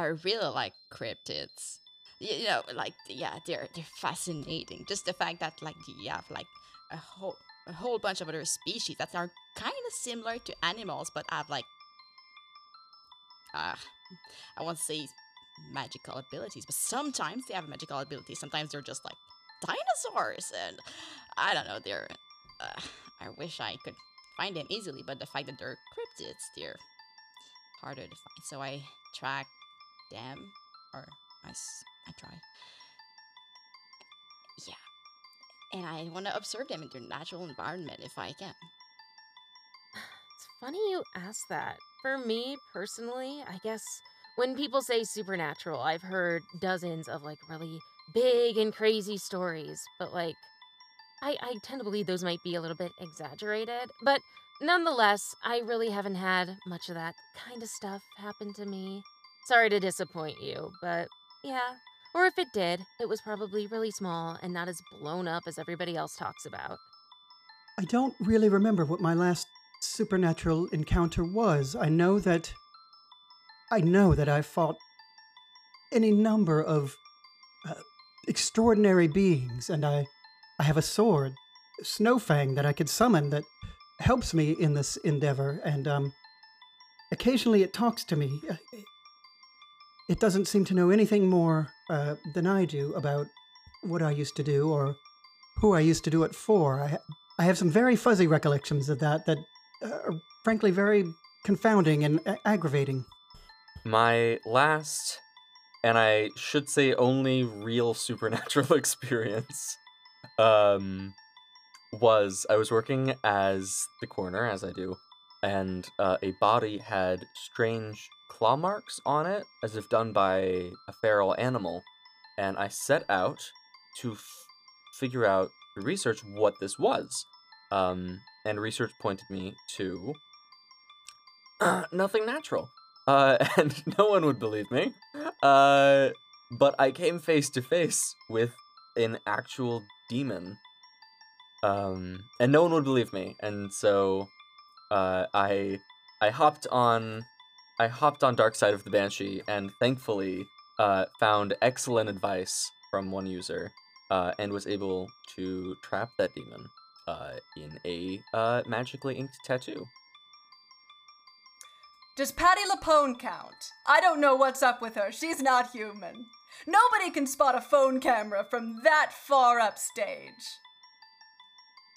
I really like cryptids. You know, like yeah, they're they're fascinating. Just the fact that like you have like a whole a whole bunch of other species that are kind of similar to animals, but have like uh, I won't say magical abilities, but sometimes they have magical abilities. Sometimes they're just like dinosaurs, and I don't know. They're uh, I wish I could find them easily, but the fact that they're cryptids, they're harder to find. So I track them, or I, I try. Yeah. And I want to observe them in their natural environment if I can. It's funny you ask that. For me personally, I guess when people say supernatural, I've heard dozens of like really big and crazy stories, but like I, I tend to believe those might be a little bit exaggerated. But nonetheless, I really haven't had much of that kind of stuff happen to me. Sorry to disappoint you, but yeah. Or if it did, it was probably really small and not as blown up as everybody else talks about. I don't really remember what my last supernatural encounter was. I know that. I know that I fought any number of uh, extraordinary beings, and I, I have a sword, Snowfang, that I could summon that helps me in this endeavor, and um, occasionally it talks to me. It doesn't seem to know anything more uh, than I do about what I used to do or who I used to do it for. I, I have some very fuzzy recollections of that that uh, are frankly very confounding and a- aggravating. My last, and I should say only real supernatural experience, um, was I was working as the coroner, as I do, and uh, a body had strange claw marks on it, as if done by a feral animal. And I set out to f- figure out, to research what this was. Um, and research pointed me to nothing natural. Uh, and no one would believe me. Uh, but I came face to face with an actual demon. Um, and no one would believe me. And so, uh, I, I hopped on, I hopped on Dark Side of the Banshee, and thankfully, uh, found excellent advice from one user, uh, and was able to trap that demon, uh, in a, uh, magically inked tattoo. Does Patti LuPone count? I don't know what's up with her. She's not human. Nobody can spot a phone camera from that far upstage.